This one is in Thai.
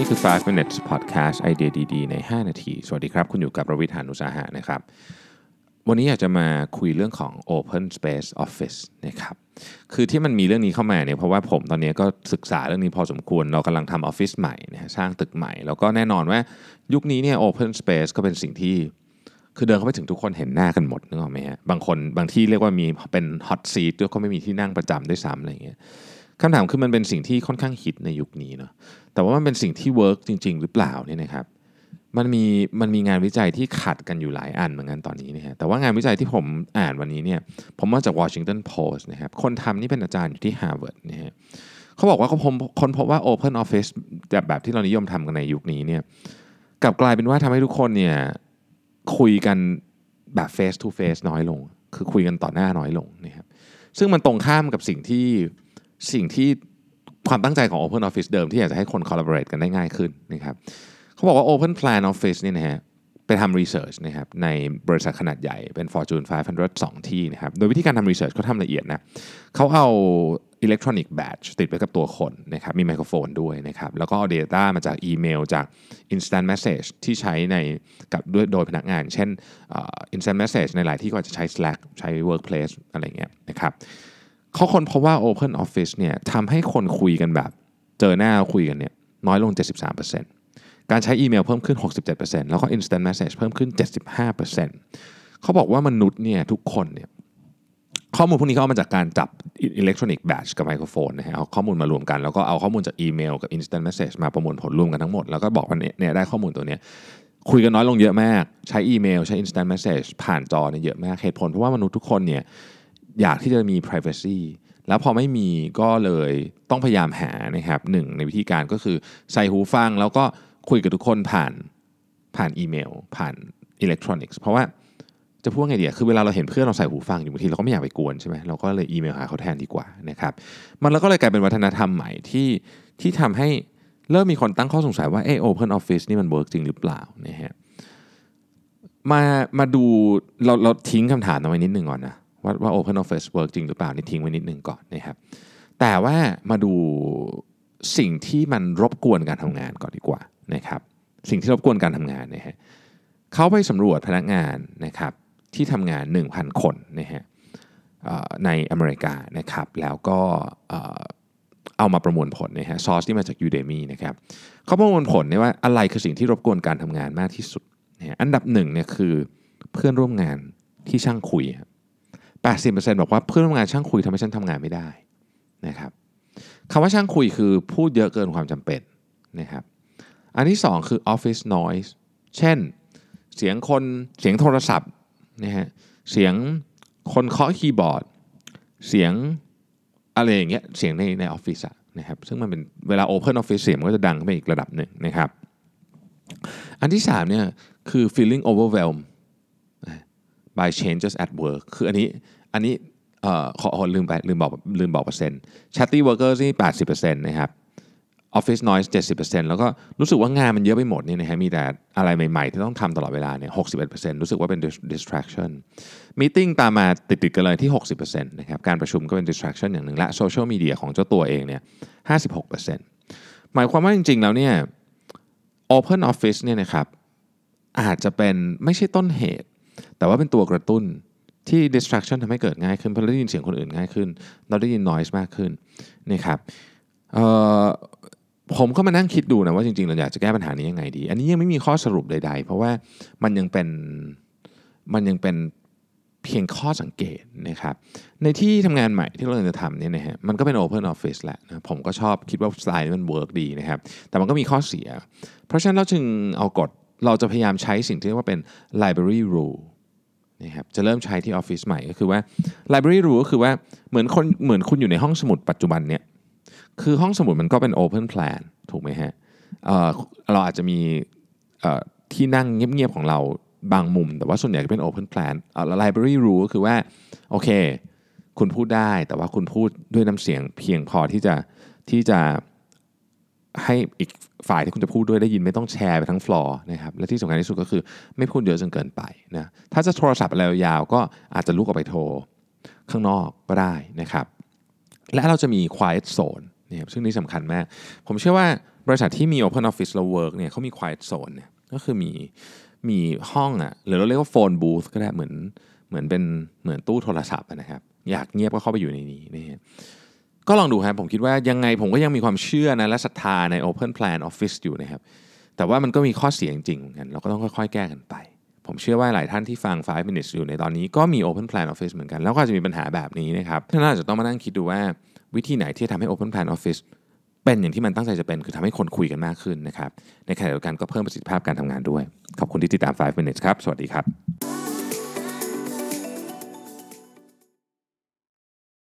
นี่คือ 5 minutes podcast ไอเดียดีๆ ใน 5 นาที สวัสดีครับ คุณอยู่กับประวิทยานุสาหะนะครับ วันนี้อยากจะมาคุยเรื่องของ Open Space Office นะครับ คือที่มันมีเรื่องนี้เข้ามาเนี่ย เพราะว่าผมตอนนี้ก็ศึกษาเรื่องนี้พอสมควร เรากำลังทำออฟฟิศใหม่นะสร้างตึกใหม่ แล้วก็แน่นอนว่า ยุคนี้เนี่ย Open Space ก็เป็นสิ่งที่ คือเดินเข้าไปถึงทุกคนเห็นหน้ากันหมดนึกออกไหมฮะ บางคนบางที่เรียกว่ามีเป็น hot seat ด้วยก็ไม่มีที่นั่งประจำด้วยซ้ำอะไรอย่างเงี้ย คำถามคือมันเป็นสิ่งที่ค่อนข้างฮิตในยุคนี้เนาะแต่ว่ามันเป็นสิ่งที่เวิร์กจริง ๆ หรือเปล่าเนี่ยนะครับมันมีมันมีงานวิจัยที่ขัดกันอยู่หลายอันเหมือนกันตอนนี้นะฮะแต่ว่างานวิจัยที่ผมอ่านวันนี้เนี่ยผมมาจาก Washington Post นะครับคนทำนี่เป็นอาจารย์อยู่ที่ Harvard นะฮะเขาบอกว่าเขาพบคนพบว่า Open Office แบบแบบที่เรานิยมทำกันในยุคนี้เนี่ยกลับกลายเป็นว่าทำให้ทุกคนเนี่ยคุยกันแบบ face to face น้อยลง คือคุยกันต่อหน้าน้อยลงนะครับซึ่งมันตรงข้ามกับสิ่งที่ สิ่งที่ความตั้งใจของ Open Office เดิมที่อยากจะให้คน collaborate กันได้ง่ายขึ้นนะครับเขาบอกว่า Open Plan Office เนี่ยนะฮะไปทำ research นะครับในบริษัทขนาดใหญ่เป็น Fortune 500 2ที่นะครับโดยวิธีการทำ research เขาทำละเอียดนะเขาเอา electronic badge ติดไว้กับตัวคนนะครับมีไมโครโฟนด้วยนะครับแล้วก็เอา data มาจากอีเมลจาก instant message ที่ใช้ในกับด้วยโดยพนักงาน เช่น instant message ในหลายที่ก็อาจจะใช้ Slack ใช้ workplace อะไรเงี้ยนะครับ เขาคนพบว่า Open Office เนี่ยทำให้คนคุยกันแบบ เจอหน้าคุยกันเนี่ยน้อยลง 73%การใช้อีเมลเพิ่มขึ้น 67%แล้วก็ Instant Message เพิ่มขึ้น 75%เขาบอกว่ามนุษย์เนี่ยทุกคนเนี่ยข้อมูลพวกนี้เขาเอามาจากการจับอิเล็กทรอนิกส์แบตกับไมโครโฟนนะฮะเอาข้อมูลมารวมกัน แล้วก็เอาข้อมูลจากอีเมลกับ Instant Message มาประมวลผลรวมกันทั้งหมด แล้วก็บอกว่าเนี่ยได้ข้อมูลตัวเนี้ยคุยกันน้อยลงเยอะมาก ใช้อีเมล ใช้ Instant Message ผ่านจอเนี่ยเยอะมากเหตุผลเพราะว่ามนุษย์ทุกคนเนี่ย อยากที่จะมี privacy แล้วพอไม่มีก็เลยต้องพยายามหานะครับหนึ่งในวิธีการก็คือใส่หูฟังแล้วก็คุยกับทุกคนผ่านผ่านอีเมล ผ่านอิเล็กทรอนิกส์เพราะว่าจะพูดไงดีคือเวลาเราเห็นเพื่อนเราใส่หูฟังอยู่บางทีเราก็ไม่อยากไปกวนใช่ไหมเราก็เลยอีเมลหาเขาแทนดีกว่านะครับมันแล้วก็เลยกลายเป็นวัฒนธรรมใหม่ที่ที่ทำให้เริ่มมีคนตั้งข้อสงสัยว่าเออ open office นี่มัน work จริงหรือเปล่านะฮะมามาดูเราเราทิ้งคำถามเอาไว้นิดนึงก่อนนะ ว่าว่า Open Office Work จริงหรือเปล่านี่ทิ้งไว้นิดนึงก่อนนะครับแต่ว่ามาดูสิ่งที่มันรบกวนการทำงานก่อนดีกว่านะครับสิ่งที่รบกวนการทำงานนะฮะเขาไปสำรวจพนักงานนะครับที่ทำงาน 1,000 คนนะฮะในอเมริกานะครับแล้วก็เอามาประมวลผลนะฮะซอสที่มาจาก Udemy นะครับเขาประมวลผลเนี่ยว่าอะไรคือสิ่งที่รบกวนการทำงานมากที่สุดนะอันดับหนึ่งเนี่ยคือเพื่อนร่วมงานที่ช่างคุยครับ 80%บอกว่าเพื่อนร่วมงานช่างคุยทำให้ฉันทำงานไม่ได้นะครับคำว่าช่างคุยคือพูดเยอะเกินความจำเป็นนะครับ อันที่ 2 คือ office noise เช่น เสียงคนเสียงโทรศัพท์นะฮะเสียงคนเคาะคีย์บอร์ด เสียงอะไรอย่างเงี้ยเสียงในในออฟฟิศอะนะครับซึ่งมันเป็นเวลา Open Office เสียงมันก็จะดังไปอีกระดับหนึ่งนะครับ อันที่3เนี่ยคือ feeling overwhelmed by changes at work คืออันนี้อันนี้เอ่อขอลืมไปลืมบอกลืมบอกเปอร์เซ็นต์ chatty workers นี่80%นะครับ office noise 70%แล้วก็รู้สึกว่างานมันเยอะไปหมดนี่นะฮะมีแต่อะไรใหม่ๆ ที่ต้องทำตลอดเวลาเนี่ย61%รู้สึกว่าเป็น distraction meeting ตามมาติดๆกันเลยที่60%นะครับการประชุมก็เป็น distraction อย่างหนึ่งและ social media ของเจ้าตัวเองเนี่ย56%หมายความว่าจริงๆแล้วเนี่ย open office เนี่ยนะครับอาจจะเป็นไม่ใช่ต้นเหตุ แต่ว่าเป็นตัวกระตุ้นที่ distraction ทำให้เกิดง่ายขึ้น เพราะเราได้ยินเสียงคนอื่นง่ายขึ้น เราได้ยิน noise มากขึ้นนะครับผมก็มานั่งคิดดูนะว่าจริงๆเราอยากจะแก้ปัญหานี้ยังไงดี อันนี้ยังไม่มีข้อสรุปใด ๆ เพราะว่ามันยังเป็นมันยังเป็นเพียงข้อสังเกตนะครับ ในที่ทำงานใหม่ที่เราจะทำเนี่ยนะฮะมันก็เป็น Open Office แหละนะผมก็ชอบคิดว่าสไตล์มันเวิร์กดีนะครับ แต่มันก็มีข้อเสีย เพราะฉะนั้นเราจึงเอากฎเราจะพยายามใช้สิ่งที่เรียกว่าเป็น library rule นะครับจะเริ่มใช้ที่ออฟฟิศใหม่ก็คือว่า library rule ก็คือว่าเหมือนคนเหมือนคุณอยู่ในห้องสมุดปัจจุบันเนี่ยคือห้องสมุดมันก็เป็น open plan ถูกไหมฮะเเราอาจจะมีที่นั่งเงียบๆของเราบางมุม แต่ว่าส่วนใหญ่จะเป็น open plan แล้ว library rule ก็คือว่าโอเค คุณพูดได้แต่ว่าคุณพูดด้วยน้ำเสียงเพียงพอที่จะที่จะ ให้อีกฝ่ายที่คุณจะพูดด้วยได้ยินไม่ต้องแชร์ไปทั้งฟลอร์นะครับและที่สำคัญที่สุดก็คือไม่พูดเยอะจนเกินไปนะถ้าจะโทรศัพท์อะไรยาวก็อาจจะลุกออกไปโทรข้างนอกก็ได้นะครับ และเราจะมี quiet zone นะครับซึ่งนี่สำคัญมาก ผมเชื่อว่าบริษัทที่มี Open Office แล้ว Work เนี่ยเขามี Quiet Zone เนี่ยก็คือมีมีห้องอะ่ะหรือเราเรียกว่าโฟนบูธก็ได้เหมือนเหมือนเป็นเหมือนตู้โทรศัพท์นะครับ อยากเงียบก็เข้าไปอยู่ในนี้นะฮะ ก็ลองดูครับผมคิดว่ายังไงผมก็ยังมีความเชื่อนะและศรัทธาใน Open Plan Office อยู่นะครับแต่ว่ามันก็มีข้อเสียจริงๆเหมือนกันเราก็ต้องค่อยๆ แก้กันไป ผมเชื่อว่าหลายท่านที่ฟัง 5 minutes อยู่ในตอนนี้ก็มี Open Plan Office เหมือนกัน แล้วก็อาจจะมีปัญหาแบบนี้นะครับท่านอาจจะต้องมานั่งคิดดูว่าวิธีไหนที่ทำให้ Open Plan Office เป็นอย่างที่มันตั้งใจจะเป็นคือทำให้คนคุยกันมากขึ้นนะครับในขณะเดียวกันก็เพิ่มประสิทธิภาพการทำงานด้วย ขอบคุณที่ติดตาม 5 minutes ครับ สวัสดีครับ